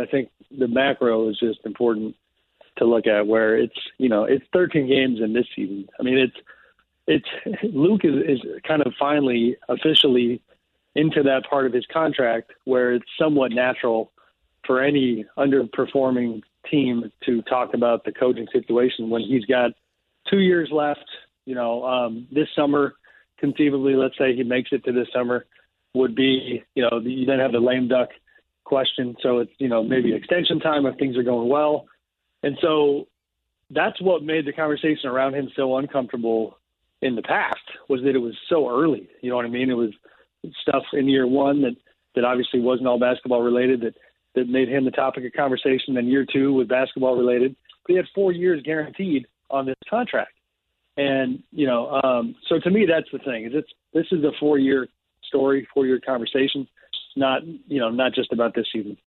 I think the macro is just important to look at where it's you know it's 13 games in this season. I mean it's it's Luke is, is kind of finally officially into that part of his contract where it's somewhat natural for any underperforming team to talk about the coaching situation when he's got two years left. You know, um, this summer, conceivably, let's say he makes it to this summer, would be you know you then have the lame duck question. So it's you know maybe extension time if things are going well, and so that's what made the conversation around him so uncomfortable in the past was that it was so early. You know what I mean? It was stuff in year one that that obviously wasn't all basketball related that that made him the topic of conversation. Then year two was basketball related, but he had four years guaranteed on this contract. And you know, um, so to me, that's the thing. Is it's this is a four year story, four year conversation, not you know not just about this season.